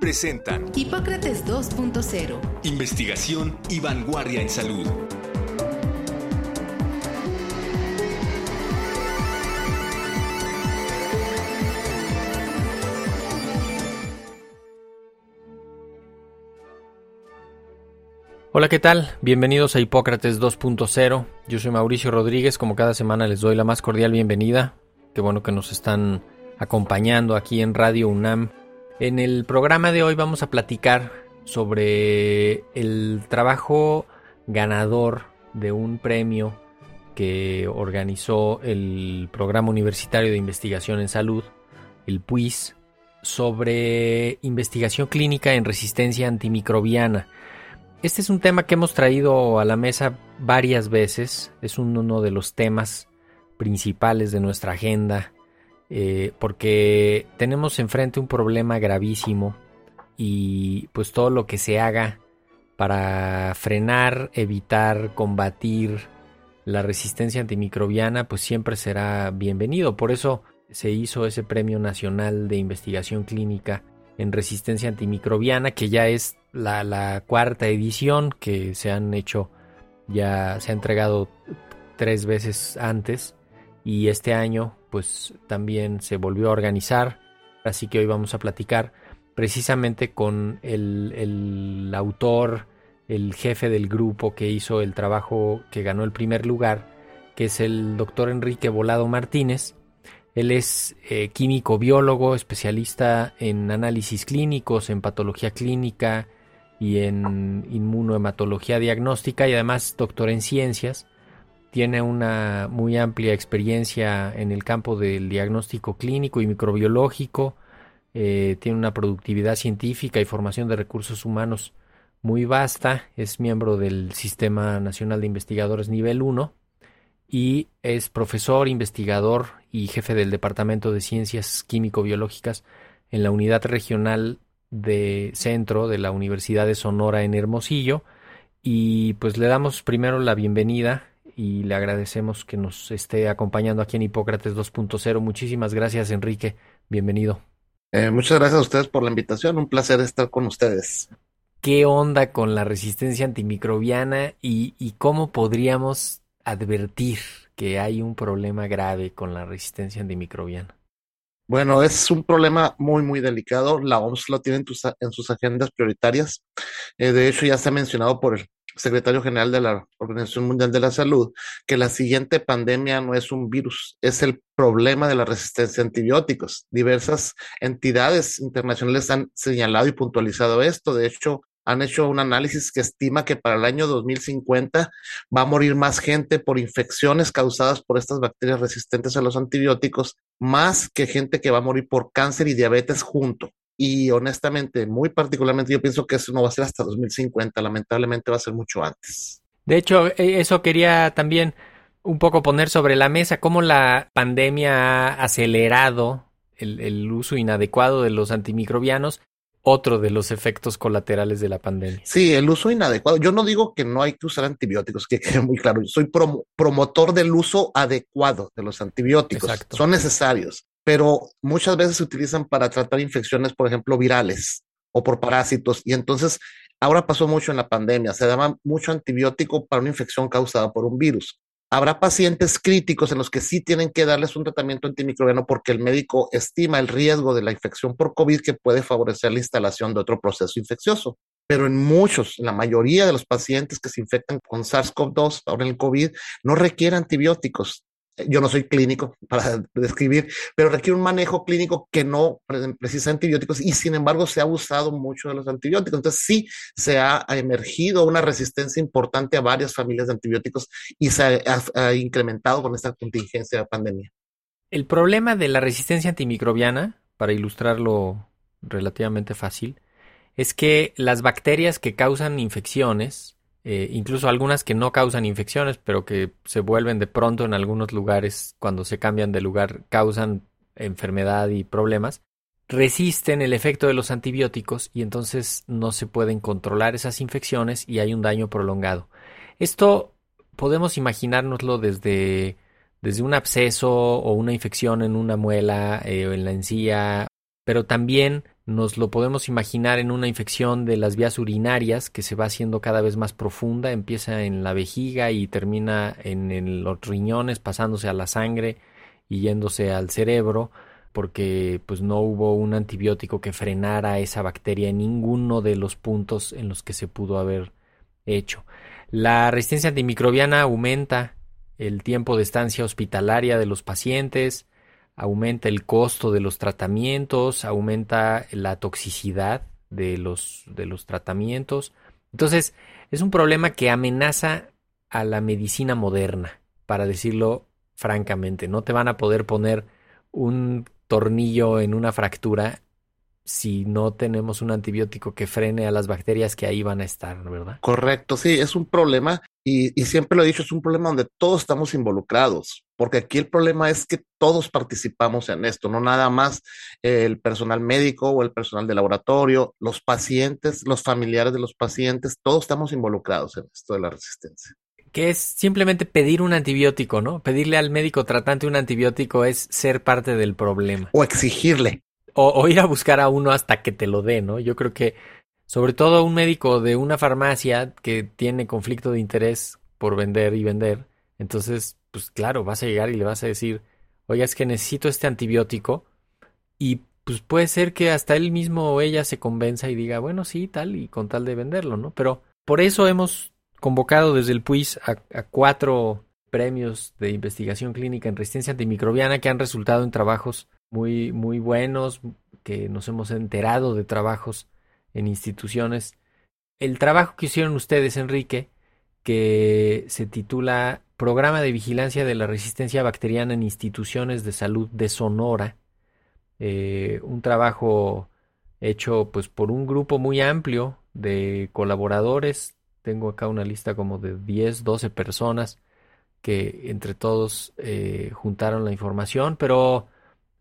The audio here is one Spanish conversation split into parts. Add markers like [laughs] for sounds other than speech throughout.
presentan Hipócrates 2.0. Investigación y vanguardia en salud. Hola, ¿qué tal? Bienvenidos a Hipócrates 2.0. Yo soy Mauricio Rodríguez, como cada semana les doy la más cordial bienvenida. Qué bueno que nos están acompañando aquí en Radio UNAM. En el programa de hoy vamos a platicar sobre el trabajo ganador de un premio que organizó el Programa Universitario de Investigación en Salud, el PUIS, sobre investigación clínica en resistencia antimicrobiana. Este es un tema que hemos traído a la mesa varias veces, es uno de los temas principales de nuestra agenda, eh, porque tenemos enfrente un problema gravísimo y pues todo lo que se haga para frenar, evitar, combatir la resistencia antimicrobiana pues siempre será bienvenido. Por eso se hizo ese Premio Nacional de Investigación Clínica en Resistencia Antimicrobiana, que ya es la, cuarta edición que se han hecho, ya se ha entregado tres veces antes y este año pues también se volvió a organizar, así que hoy vamos a platicar precisamente con el, autor, el jefe del grupo que hizo el trabajo que ganó el primer lugar, que es el doctor Enrique Volado Martínez, él es eh, químico biólogo, especialista en análisis clínicos, en patología clínica y en inmunohematología diagnóstica y además doctor en ciencias. Tiene una muy amplia experiencia en el campo del diagnóstico clínico y microbiológico. Eh, tiene una productividad científica y formación de recursos humanos muy vasta. Es miembro del Sistema Nacional de Investigadores Nivel 1 y es profesor, investigador y jefe del Departamento de Ciencias Químico-Biológicas en la Unidad Regional de Centro de la Universidad de Sonora en Hermosillo. Y pues le damos primero la bienvenida y le agradecemos que nos esté acompañando aquí en Hipócrates 2.0. Muchísimas gracias, Enrique. Bienvenido. Eh, muchas gracias a ustedes por la invitación. Un placer estar con ustedes. ¿Qué onda con la resistencia antimicrobiana y, y cómo podríamos advertir que hay un problema grave con la resistencia antimicrobiana? Bueno, es un problema muy, muy delicado. La OMS lo tiene en, sus agendas prioritarias. Eh, de hecho, ya se ha mencionado por el secretario general de la Organización Mundial de la Salud que la siguiente pandemia no es un virus, es el problema de la resistencia a antibióticos. Diversas entidades internacionales han señalado y puntualizado esto. De hecho, han hecho un análisis que estima que para el año 2050 va a morir más gente por infecciones causadas por estas bacterias resistentes a los antibióticos, más que gente que va a morir por cáncer y diabetes junto. Y honestamente, muy particularmente, yo pienso que eso no va a ser hasta 2050, lamentablemente va a ser mucho antes. De hecho, e, eso quería también un poco poner sobre la mesa, cómo la pandemia ha acelerado el, el uso inadecuado de los antimicrobianos otro de los efectos colaterales de la pandemia. Sí, el uso inadecuado. Yo no digo que no hay que usar antibióticos, que quede muy claro. Yo soy promotor del uso adecuado de los antibióticos. Son necesarios, pero muchas veces se utilizan para tratar infecciones, por ejemplo, virales o por parásitos. Y entonces, ahora pasó mucho en la pandemia. Se daba mucho antibiótico para una infección causada por un virus. Habrá pacientes críticos en los que sí tienen que darles un tratamiento antimicrobiano porque el médico estima el riesgo de la infección por COVID que puede favorecer la instalación de otro proceso infeccioso. Pero en muchos, la mayoría de los pacientes que se infectan con SARS-CoV-2, ahora el COVID, no requieren antibióticos yo no soy clínico [laughs] para describir, pero requiere un manejo clínico que no precisa antibióticos y sin embargo se ha usado mucho de los antibióticos. Entonces sí se ha emergido una resistencia importante a varias familias de antibióticos y se ha, incrementado con esta contingencia de pandemia. El problema de la resistencia antimicrobiana, para ilustrarlo relativamente fácil, es que las bacterias que causan infecciones, eh, incluso algunas que no causan infecciones, pero que se vuelven de pronto en algunos lugares cuando se cambian de lugar, causan enfermedad y problemas, resisten el efecto de los antibióticos y entonces no se pueden controlar esas infecciones y hay un daño prolongado. Esto podemos imaginárnoslo desde, desde un absceso o una infección en una muela eh, o en la encía, pero también nos lo podemos imaginar en una infección de las vías urinarias que se va haciendo cada vez más profunda, empieza en la vejiga y termina en los riñones, pasándose a la sangre y yéndose al cerebro porque pues no hubo un antibiótico que frenara esa bacteria en ninguno de los puntos en los que se pudo haber hecho. La resistencia antimicrobiana aumenta el tiempo de estancia hospitalaria de los pacientes, aumenta el costo de los tratamientos, aumenta la toxicidad de los, de los tratamientos. Entonces, es un problema que amenaza a la medicina moderna, para decirlo francamente. No te van a poder poner un tornillo en una fractura si no tenemos un antibiótico que frene a las bacterias que ahí van a estar, ¿verdad? Correcto, sí, es un problema y, siempre lo he dicho, es un problema donde todos estamos involucrados, porque aquí el problema es que todos participamos en esto, no nada más el personal médico o el personal de laboratorio, los pacientes, los familiares de los pacientes, todos estamos involucrados en esto de la resistencia que es simplemente pedir un antibiótico, ¿no? Pedirle al médico tratante un antibiótico es ser parte del problema. O exigirle. O, ir a buscar a uno hasta que te lo dé, ¿no? Yo creo que, sobre todo un médico de una farmacia que tiene conflicto de interés por vender y vender, entonces, pues claro, vas a llegar y le vas a decir, oiga, es que necesito este antibiótico y pues puede ser que hasta él mismo o ella se convenza y diga, bueno, sí, tal, y con tal de venderlo, ¿no? Pero por eso hemos convocado desde el PUIS a, cuatro premios de investigación clínica en resistencia antimicrobiana que han resultado en trabajos muy, muy buenos, que nos hemos enterado de trabajos en instituciones. El trabajo que hicieron ustedes, Enrique, que se titula Programa de Vigilancia de la Resistencia Bacteriana en Instituciones de Salud de Sonora, eh, un trabajo hecho pues por un grupo muy amplio de colaboradores tengo acá una lista como de 10, 12 personas que entre todos eh, juntaron la información, pero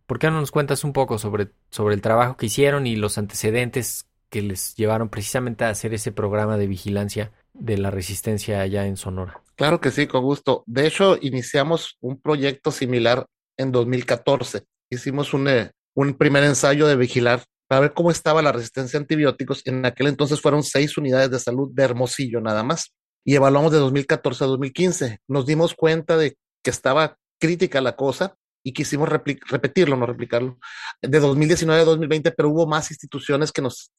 ¿por qué no nos cuentas un poco sobre, sobre el trabajo que hicieron y los antecedentes que les llevaron precisamente a hacer ese programa de vigilancia de la resistencia allá en Sonora? Claro que sí, con gusto. De hecho, iniciamos un proyecto similar en 2014. Hicimos un, eh, un primer ensayo de vigilar para ver cómo estaba la resistencia a antibióticos. En aquel entonces fueron seis unidades de salud de Hermosillo nada más. Y evaluamos de 2014 a 2015. Nos dimos cuenta de que estaba crítica la cosa y quisimos repetirlo, no replicarlo, de 2019 a 2020, pero hubo más instituciones que nos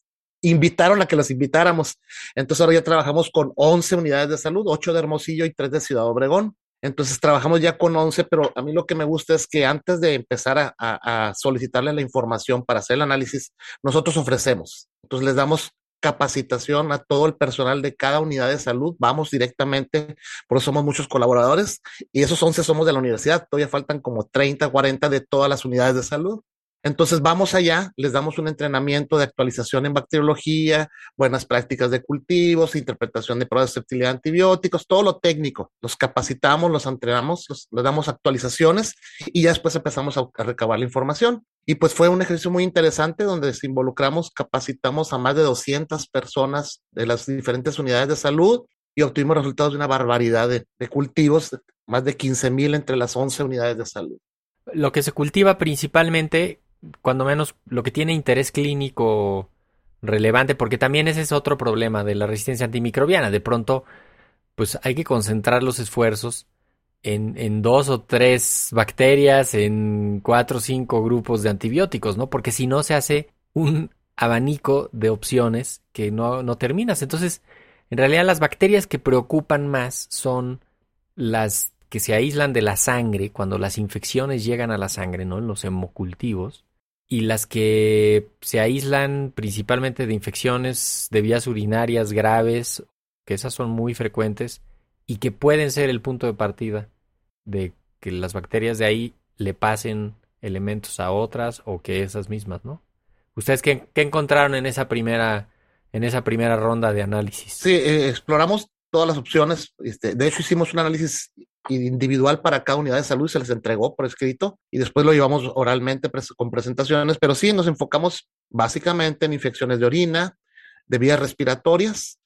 invitaron a que las invitáramos. Entonces ahora ya trabajamos con 11 unidades de salud, 8 de Hermosillo y 3 de Ciudad Obregón. Entonces trabajamos ya con 11, pero a mí lo que me gusta es que antes de empezar a, solicitarle la información para hacer el análisis, nosotros ofrecemos. Entonces les damos capacitación a todo el personal de cada unidad de salud. Vamos directamente, por eso somos muchos colaboradores y esos 11 somos de la universidad. Todavía faltan como 30, 40 de todas las unidades de salud. Entonces vamos allá, les damos un entrenamiento de actualización en bacteriología, buenas prácticas de cultivos, interpretación de pruebas de fertilidad antibióticos, todo lo técnico. Los capacitamos, los entrenamos, les damos actualizaciones y ya después empezamos a, recabar la información. Y pues fue un ejercicio muy interesante donde se involucramos, capacitamos a más de 200 personas de las diferentes unidades de salud y obtuvimos resultados de una barbaridad de, de cultivos, más de 15 mil entre las 11 unidades de salud. Lo que se cultiva principalmente cuando menos lo que tiene interés clínico relevante, porque también ese es otro problema de la resistencia antimicrobiana. De pronto, pues hay que concentrar los esfuerzos en, en dos o tres bacterias, en cuatro o cinco grupos de antibióticos, ¿no? Porque si no se hace un abanico de opciones que no, no terminas. Entonces, en realidad las bacterias que preocupan más son las que se aíslan de la sangre cuando las infecciones llegan a la sangre, ¿no? En los hemocultivos. Y las que se aíslan principalmente de infecciones de vías urinarias graves, que esas son muy frecuentes y que pueden ser el punto de partida de que las bacterias de ahí le pasen elementos a otras o que esas mismas, ¿no? ¿Ustedes qué, qué encontraron en esa primera en esa primera ronda de análisis. Sí, eh, exploramos todas las opciones. Este, de hecho, hicimos un análisis individual para cada unidad de salud, se les entregó por escrito y después lo llevamos oralmente con presentaciones, pero sí nos enfocamos básicamente en infecciones de orina, de vías respiratorias,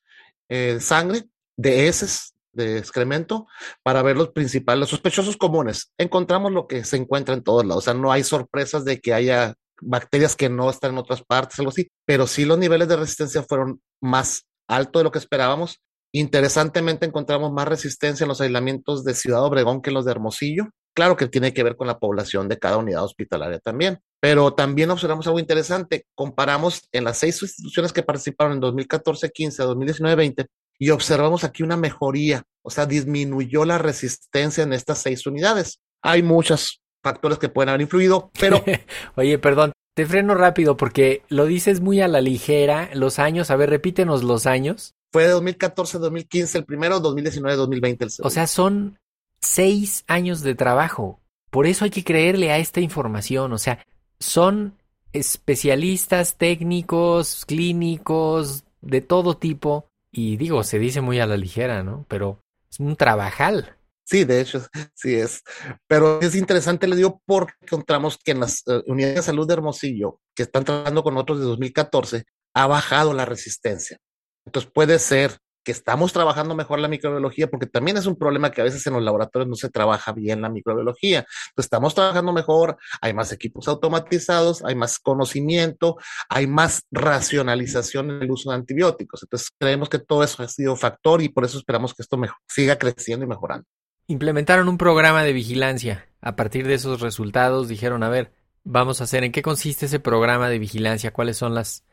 eh, sangre, de heces, de excremento, para ver los principales, los sospechosos comunes. Encontramos lo que se encuentra en todos lados, o sea, no hay sorpresas de que haya bacterias que no están en otras partes, algo así, pero sí los niveles de resistencia fueron más altos de lo que esperábamos Interesantemente encontramos más resistencia en los aislamientos de Ciudad Obregón que en los de Hermosillo. Claro que tiene que ver con la población de cada unidad hospitalaria también, pero también observamos algo interesante. Comparamos en las seis instituciones que participaron en 2014, 15, 2019, 20 y observamos aquí una mejoría, o sea, disminuyó la resistencia en estas seis unidades. Hay muchos factores que pueden haber influido, pero... [laughs] Oye, perdón, te freno rápido porque lo dices muy a la ligera, los años, a ver, repítenos los años. Fue de 2014 2015 el primero, 2019 2020 el segundo. O sea, son seis años de trabajo. Por eso hay que creerle a esta información. O sea, son especialistas, técnicos, clínicos, de todo tipo. Y digo, se dice muy a la ligera, ¿no? Pero es un trabajal. Sí, de hecho, sí es. Pero es interesante, le digo, porque encontramos que en las eh, unidades de salud de Hermosillo, que están trabajando con otros de 2014, ha bajado la resistencia. Entonces puede ser que estamos trabajando mejor la microbiología, porque también es un problema que a veces en los laboratorios no se trabaja bien la microbiología. Entonces estamos trabajando mejor, hay más equipos automatizados, hay más conocimiento, hay más racionalización en el uso de antibióticos. Entonces creemos que todo eso ha sido factor y por eso esperamos que esto siga creciendo y mejorando. Implementaron un programa de vigilancia. A partir de esos resultados dijeron, a ver, vamos a hacer, ¿en qué consiste ese programa de vigilancia? ¿Cuáles son las,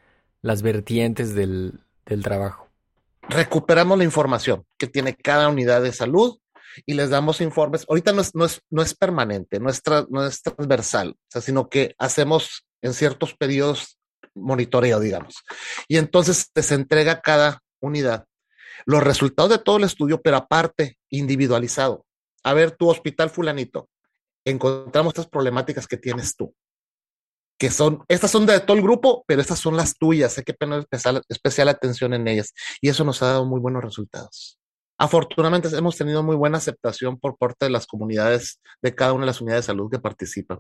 las vertientes del, del trabajo. Recuperamos la información que tiene cada unidad de salud y les damos informes. Ahorita no es, no es, no es permanente, no es, no es transversal, sino que hacemos en ciertos periodos monitoreo, digamos. Y entonces se entrega cada unidad los resultados de todo el estudio, pero aparte, individualizado. A ver, tu hospital fulanito, encontramos estas problemáticas que tienes tú que son, estas son de todo el grupo, pero estas son las tuyas, hay que poner especial, especial atención en ellas. Y eso nos ha dado muy buenos resultados. Afortunadamente hemos tenido muy buena aceptación por parte de las comunidades de cada una de las unidades de salud que participan.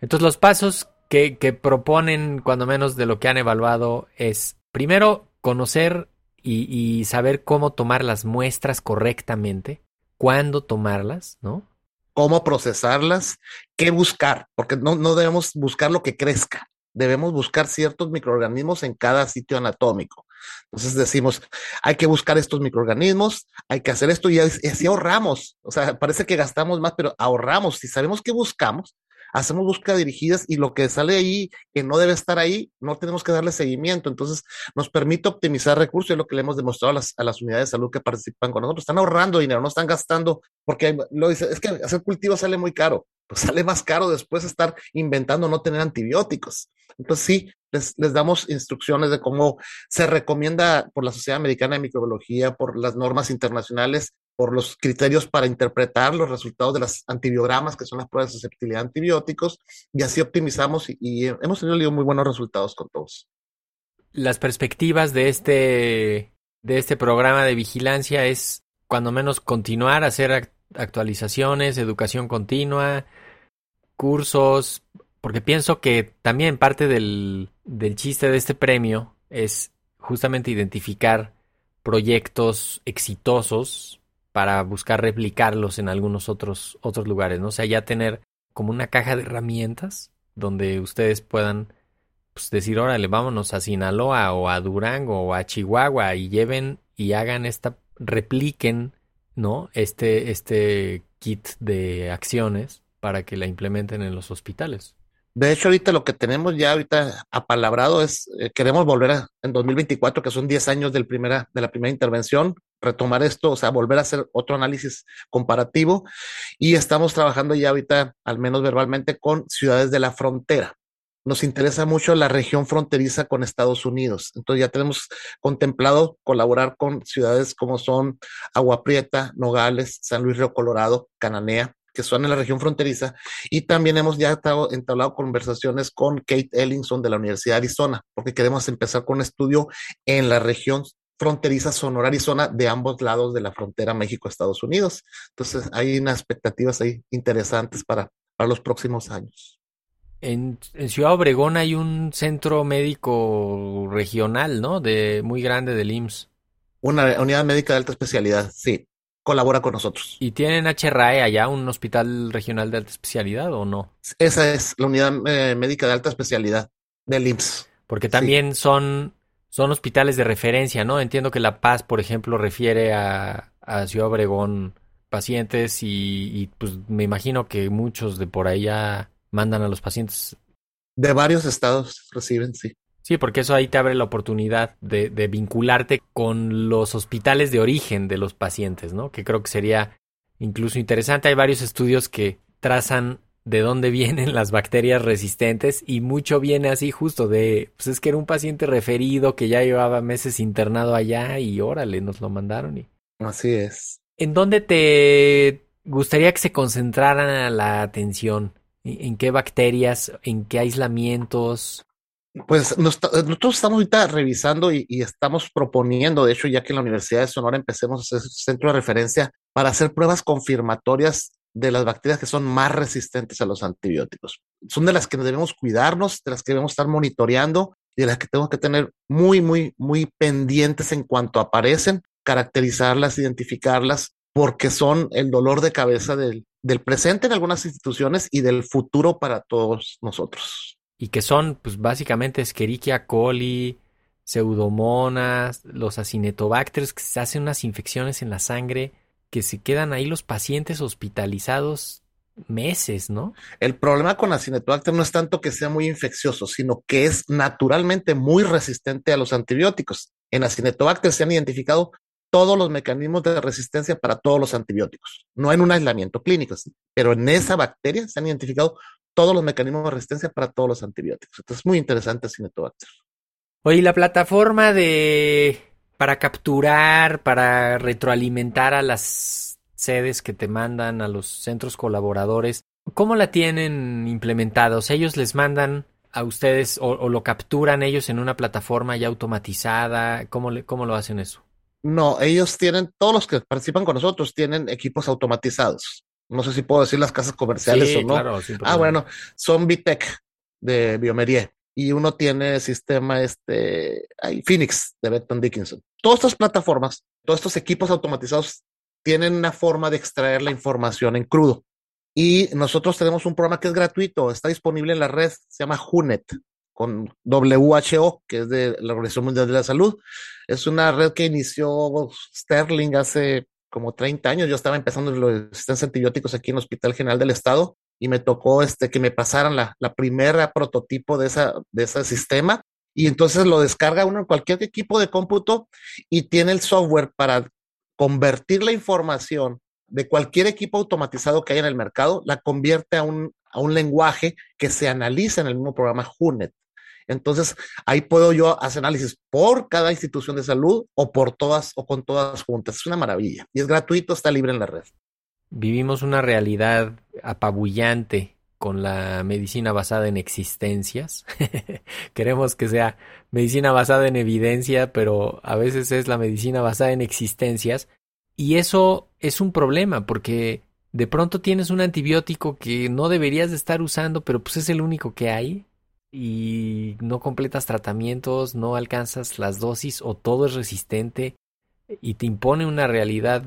Entonces los pasos que, que proponen, cuando menos de lo que han evaluado, es primero conocer y, y saber cómo tomar las muestras correctamente, cuándo tomarlas, ¿no? Cómo procesarlas, qué buscar, porque no, no debemos buscar lo que crezca, debemos buscar ciertos microorganismos en cada sitio anatómico. Entonces decimos, hay que buscar estos microorganismos, hay que hacer esto y así ahorramos. O sea, parece que gastamos más, pero ahorramos. Si sabemos qué buscamos, hacemos búsqueda dirigidas y lo que sale ahí que no debe estar ahí, no tenemos que darle seguimiento. Entonces, nos permite optimizar recursos, es lo que le hemos demostrado a las, a las unidades de salud que participan con nosotros. Están ahorrando dinero, no están gastando, porque lo dice, es que hacer cultivo sale muy caro. Pues sale más caro después estar inventando no tener antibióticos. Entonces, sí, les, les, damos instrucciones de cómo se recomienda por la Sociedad Americana de Microbiología, por las normas internacionales, por los criterios para interpretar los resultados de las antibiogramas, que son las pruebas de susceptibilidad a antibióticos, y así optimizamos y, hemos tenido muy buenos resultados con todos. Las perspectivas de este, de este programa de vigilancia es cuando menos continuar a hacer actualizaciones, educación continua, cursos, porque pienso que también parte del, del chiste de este premio es justamente identificar proyectos exitosos para buscar replicarlos en algunos otros, otros lugares, ¿no? O sea, ya tener como una caja de herramientas donde ustedes puedan pues, decir, órale, vámonos a Sinaloa o a Durango o a Chihuahua y lleven y hagan esta, repliquen, ¿no? Este, este kit de acciones para que la implementen en los hospitales. De hecho, ahorita lo que tenemos ya ahorita apalabrado es, eh, queremos volver a, en 2024, que son 10 años del primera, de la primera intervención, retomar esto, o sea, volver a hacer otro análisis comparativo y estamos trabajando ya ahorita, al menos verbalmente, con ciudades de la frontera. Nos interesa mucho la región fronteriza con Estados Unidos. Entonces ya tenemos contemplado colaborar con ciudades como son Agua Prieta, Nogales, San Luis Río Colorado, Cananea, que son en la región fronteriza, y también hemos ya estado, entablado conversaciones con Kate Ellingson de la Universidad de Arizona, porque queremos empezar con un estudio en la región fronteriza Sonora, Arizona, de ambos lados de la frontera México-Estados Unidos. Entonces, hay unas expectativas ahí interesantes para, para los próximos años. En, en, Ciudad Obregón hay un centro médico regional, ¿no? De muy grande del IMSS. Una unidad médica de alta especialidad, sí colabora con nosotros. ¿Y tienen HRAE allá, un hospital regional de alta especialidad o no? Esa es la unidad eh, médica de alta especialidad del IMSS. Porque también son, son hospitales de referencia, ¿no? Entiendo que La Paz, por ejemplo, refiere a, a Ciudad Obregón pacientes y, y, pues me imagino que muchos de por allá mandan a los pacientes. De varios estados reciben, sí. Sí, porque eso ahí te abre la oportunidad de, de, vincularte con los hospitales de origen de los pacientes, ¿no? Que creo que sería incluso interesante. Hay varios estudios que trazan de dónde [laughs] vienen las bacterias resistentes y mucho viene así justo de, pues es que era un paciente referido que ya llevaba meses internado allá y órale, nos lo mandaron y... Así es. ¿En dónde te gustaría que se concentrara la atención? ¿En qué bacterias? ¿En qué aislamientos? Pues nosotros estamos ahorita revisando y, estamos proponiendo, de hecho, ya que en la Universidad de Sonora empecemos a hacer centro de referencia para hacer pruebas confirmatorias de las bacterias que son más resistentes a los antibióticos. Son de las que debemos cuidarnos, de las que debemos estar monitoreando y de las que tenemos que tener muy, muy, muy pendientes en cuanto aparecen, caracterizarlas, identificarlas, porque son el dolor de cabeza del, del presente en algunas instituciones y del futuro para todos nosotros y que son pues básicamente Escherichia coli, pseudomonas, los acinetobacterios que se hacen unas infecciones en la sangre que se quedan ahí los pacientes hospitalizados meses, ¿no? El problema con acinetobacter no es tanto que sea muy infeccioso, sino que es naturalmente muy resistente a los antibióticos. En acinetobacter se han identificado todos los mecanismos de resistencia para todos los antibióticos. No en un aislamiento clínico, pero en esa bacteria se han identificado todos los mecanismos de resistencia para todos los antibióticos. Entonces, es muy interesante Cinetobacter. Oye, la plataforma de para capturar, para retroalimentar a las sedes que te mandan, a los centros colaboradores, ¿cómo la tienen implementada? O sea, ellos les mandan a ustedes o, lo capturan ellos en una plataforma ya automatizada. ¿Cómo, le, ¿Cómo lo hacen eso? No, ellos tienen, todos los que participan con nosotros tienen equipos automatizados no sé si puedo decir las casas comerciales o no. Claro, ah, bueno, son Vitec de Biomerie y uno tiene sistema este, hay Phoenix de Benton Dickinson. Todas estas plataformas, todos estos equipos automatizados tienen una forma de extraer la información en crudo. Y nosotros tenemos un programa que es gratuito, está disponible en la red, se llama HUNET, con WHO, que es de la Organización Mundial de la Salud. Es una red que inició Sterling hace como 30 años, yo estaba empezando los sistemas antibióticos aquí en el Hospital General del Estado y me tocó este, que me pasaran la, la primera prototipo de, esa, de ese sistema y entonces lo descarga uno en cualquier equipo de cómputo y tiene el software para convertir la información de cualquier equipo automatizado que haya en el mercado, la convierte a un, a un lenguaje que se analiza en el mismo programa HUNET. Entonces, ahí puedo yo hacer análisis por cada institución de salud o por todas o con todas juntas. Es una maravilla. Y es gratuito, está libre en la red. Vivimos una realidad apabullante con la medicina basada en existencias. [laughs] Queremos que sea medicina basada en evidencia, pero a veces es la medicina basada en existencias. Y eso es un problema porque de pronto tienes un antibiótico que no deberías de estar usando, pero pues es el único que hay y no completas tratamientos, no alcanzas las dosis o todo es resistente y te impone una realidad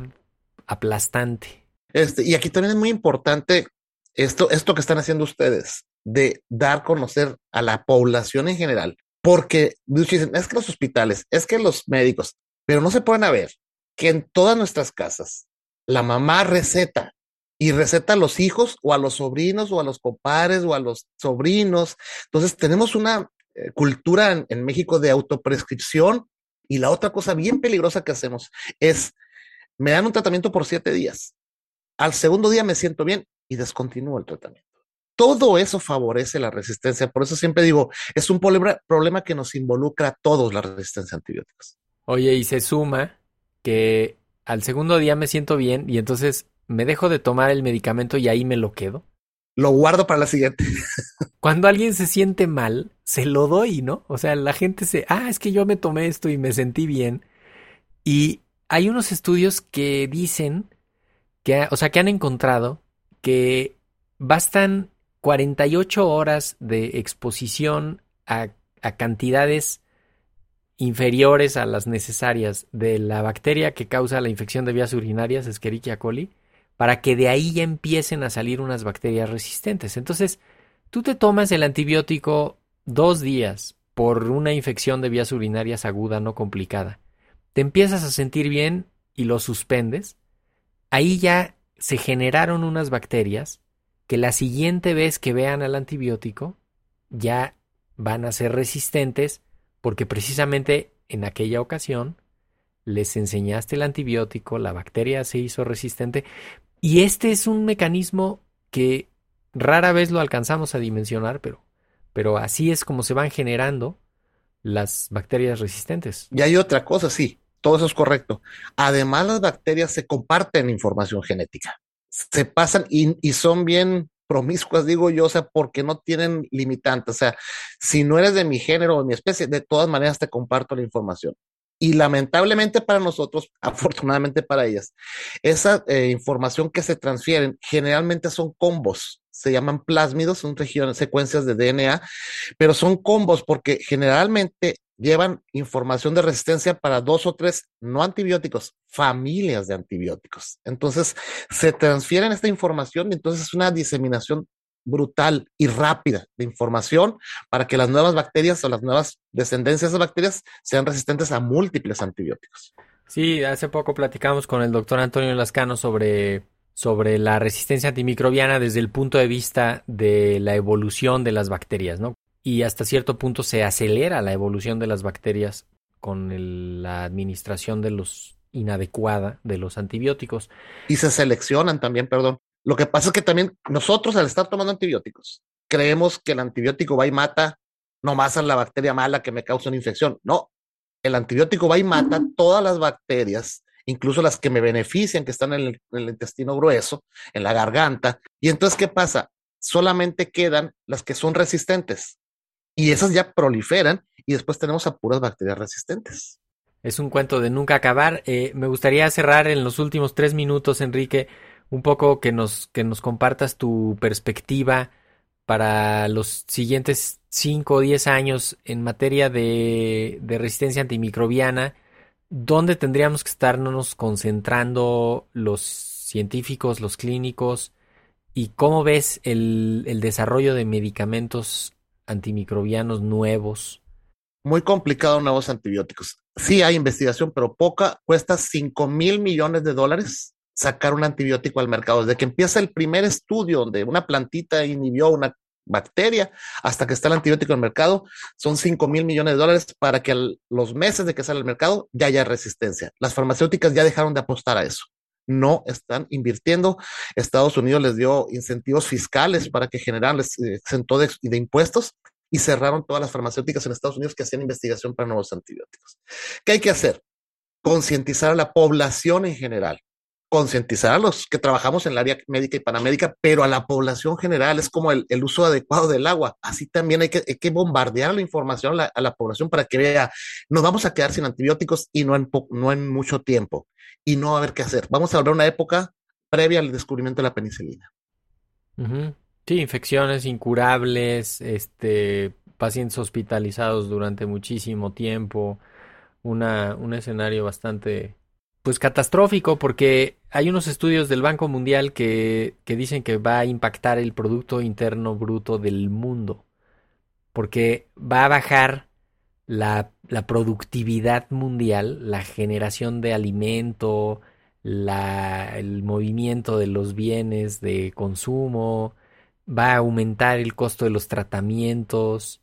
aplastante. Este, y aquí también es muy importante esto, esto que están haciendo ustedes, de dar conocer a la población en general, porque dicen, es que los hospitales, es que los médicos, pero no se pueden ver que en todas nuestras casas la mamá receta y receta a los hijos o a los sobrinos o a los compadres o a los sobrinos. Entonces tenemos una eh, cultura en, México de autoprescripción y la otra cosa bien peligrosa que hacemos es, me dan un tratamiento por siete días. Al segundo día me siento bien y descontinúo el tratamiento. Todo eso favorece la resistencia. Por eso siempre digo, es un problema que nos involucra a todos la resistencia a antibióticos. Oye, y se suma que al segundo día me siento bien y entonces me dejo de tomar el medicamento y ahí me lo quedo. Lo guardo para la siguiente. [laughs] Cuando alguien se siente mal, se lo doy, ¿no? O sea, la gente se, ah, es que yo me tomé esto y me sentí bien. Y hay unos estudios que dicen que, o sea, que han encontrado que bastan 48 horas de exposición a, a cantidades inferiores a las necesarias de la bacteria que causa la infección de vías urinarias, Escherichia coli, para que de ahí ya empiecen a salir unas bacterias resistentes. Entonces, tú te tomas el antibiótico dos días por una infección de vías urinarias aguda no complicada. Te empiezas a sentir bien y lo suspendes. Ahí ya se generaron unas bacterias que la siguiente vez que vean al antibiótico ya van a ser resistentes porque precisamente en aquella ocasión les enseñaste el antibiótico, la bacteria se hizo resistente y este es un mecanismo que rara vez lo alcanzamos a dimensionar, pero, pero así es como se van generando las bacterias resistentes. Y hay otra cosa, sí, todo eso es correcto. Además, las bacterias se comparten información genética, se pasan y, y son bien promiscuas, digo yo, o sea, porque no tienen limitantes. O sea, si no eres de mi género o de mi especie, de todas maneras te comparto la información. Y lamentablemente para nosotros, [laughs] afortunadamente para ellas, esa eh, información que se transfieren generalmente son combos, se llaman plásmidos, son regiones, secuencias de DNA, pero son combos porque generalmente llevan información de resistencia para dos o tres, no antibióticos, familias de antibióticos. Entonces, se transfieren esta información y entonces es una diseminación brutal y rápida de información para que las nuevas bacterias o las nuevas descendencias de bacterias sean resistentes a múltiples antibióticos. Sí, hace poco platicamos con el doctor Antonio Lascano sobre, sobre la resistencia antimicrobiana desde el punto de vista de la evolución de las bacterias, ¿no? y hasta cierto punto se acelera la evolución de las bacterias con la administración de los inadecuada de los antibióticos. Y se seleccionan también, perdón. Lo que pasa es que también nosotros al estar tomando antibióticos, creemos que el antibiótico va y mata nomás a la bacteria mala que me causa una infección. No, el antibiótico va y mata todas las bacterias, incluso las que me benefician, que están en el, en el intestino grueso, en la garganta. Y entonces, ¿qué pasa? Solamente quedan las que son resistentes y esas ya proliferan y después tenemos a puras bacterias resistentes. Es un cuento de nunca acabar. Eh, me gustaría cerrar en los últimos tres minutos, Enrique, un poco que nos, que nos compartas tu perspectiva para los siguientes cinco o diez años en materia de, de resistencia antimicrobiana. ¿Dónde tendríamos que estarnos concentrando los científicos, los clínicos? ¿Y cómo ves el, el desarrollo de medicamentos antimicrobianos nuevos? Muy complicado nuevos antibióticos. Sí hay investigación, pero poca. Cuesta 5 mil millones de dólares sacar un antibiótico al mercado. Desde que empieza el primer estudio donde una plantita inhibió una bacteria hasta que está el antibiótico en el mercado, son 5 mil millones de dólares para que los meses de que sale al mercado ya haya resistencia. Las farmacéuticas ya dejaron de apostar a eso no están invirtiendo. Estados Unidos les dio incentivos fiscales para que generaran, les exentó de, de impuestos y cerraron todas las farmacéuticas en Estados Unidos que hacían investigación para nuevos antibióticos. ¿Qué hay que hacer? Concientizar a la población en general concientizar a los que trabajamos en el área médica y paramédica, pero a la población general es como el, uso adecuado del agua. Así también hay que, bombardear la información a la, población para que vea, nos vamos a quedar sin antibióticos y no en, no en mucho tiempo y no va a haber qué hacer. Vamos a hablar una época previa al descubrimiento de la penicilina. Sí, infecciones incurables, este, pacientes hospitalizados durante muchísimo tiempo, una, un escenario bastante pues catastrófico porque hay unos estudios del Banco Mundial que, que, dicen que va a impactar el Producto Interno Bruto del mundo, porque va a bajar la, la productividad mundial, la generación de alimento, la, el movimiento de los bienes de consumo, va a aumentar el costo de los tratamientos,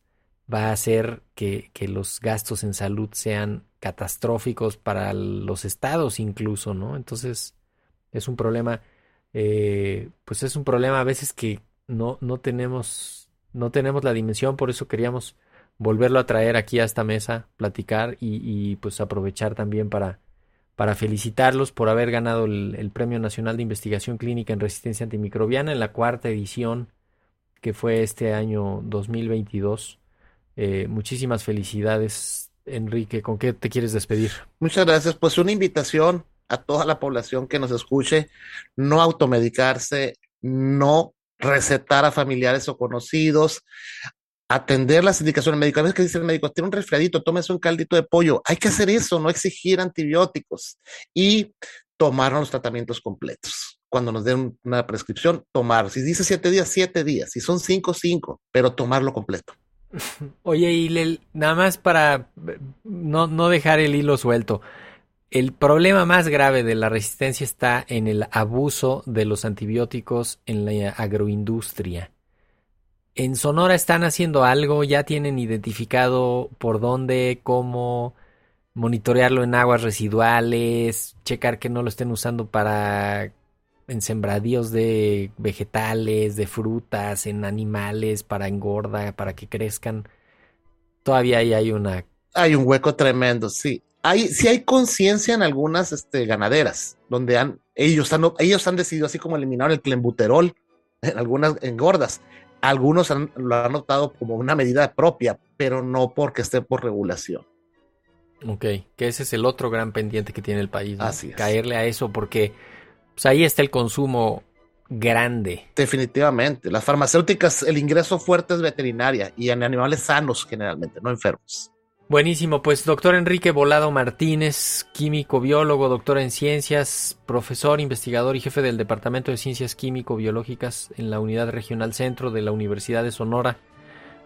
va a hacer que, que los gastos en salud sean catastróficos para los estados incluso, ¿no? Entonces es un problema, eh, pues es un problema a veces que no, no tenemos, no tenemos la dimensión, por eso queríamos volverlo a traer aquí a esta mesa, platicar y, pues aprovechar también para, para felicitarlos por haber ganado el, Premio Nacional de Investigación Clínica en Resistencia Antimicrobiana en la cuarta edición que fue este año 2022. Eh, muchísimas felicidades, Enrique. ¿Con qué te quieres despedir? Muchas gracias. Pues una invitación a toda la población que nos escuche, no automedicarse, no recetar a familiares o conocidos, atender las indicaciones médicas. A veces que dice el médico, tiene un resfriadito, tómese un caldito de pollo. Hay que hacer eso, no exigir antibióticos y tomar los tratamientos completos. Cuando nos den una prescripción, tomar. Si dice siete días, siete días. Si son cinco, cinco, pero tomarlo completo. Oye, y nada más para no, no dejar el hilo suelto. El problema más grave de la resistencia está en el abuso de los antibióticos en la agroindustria. En Sonora están haciendo algo, ya tienen identificado por dónde, cómo monitorearlo en aguas residuales, checar que no lo estén usando para en sembradíos de vegetales, de frutas, en animales, para engorda, para que crezcan. Todavía ahí hay una... Hay un hueco tremendo, sí hay, sí hay conciencia en algunas este, ganaderas, donde han, ellos, han, ellos han decidido así como eliminar el clenbuterol [laughs] en algunas engordas. Algunos lo han notado como una medida propia, pero no porque esté por regulación. Ok, que ese es el otro gran pendiente que tiene el país. Así Caerle a eso porque pues, ahí está el consumo grande. Definitivamente. Las farmacéuticas, el ingreso fuerte es veterinaria y en animales sanos generalmente, no enfermos. Buenísimo, pues doctor Enrique Volado Martínez, químico biólogo, doctor en ciencias, profesor, investigador y jefe del Departamento de Ciencias Químico-Biológicas en la Unidad Regional Centro de la Universidad de Sonora.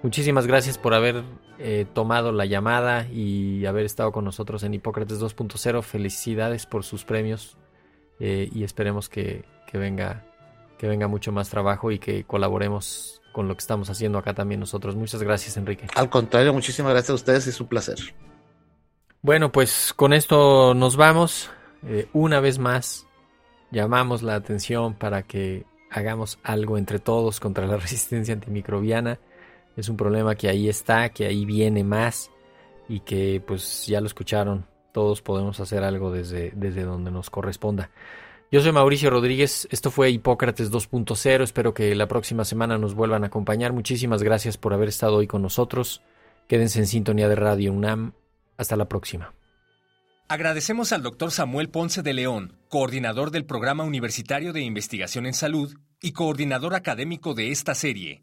Muchísimas gracias por haber eh, tomado la llamada y haber estado con nosotros en Hipócrates 2.0. Felicidades por sus premios eh, y esperemos que, que, venga, que venga mucho más trabajo y que colaboremos con lo que estamos haciendo acá también nosotros. Muchas gracias, Enrique. Al contrario, muchísimas gracias a ustedes, es un placer. Bueno, pues con esto nos vamos. Eh, una vez más, llamamos la atención para que hagamos algo entre todos contra la [laughs] resistencia antimicrobiana. Es un problema que ahí está, que ahí viene más y que pues ya lo escucharon. Todos podemos hacer algo desde, desde donde nos corresponda. Yo soy Mauricio Rodríguez, esto fue Hipócrates 2.0, espero que la próxima semana nos vuelvan a acompañar. Muchísimas gracias por haber estado hoy con nosotros. Quédense en sintonía de Radio UNAM. Hasta la próxima. Agradecemos al doctor Samuel Ponce de León, coordinador del Programa Universitario de Investigación en Salud y coordinador académico de esta serie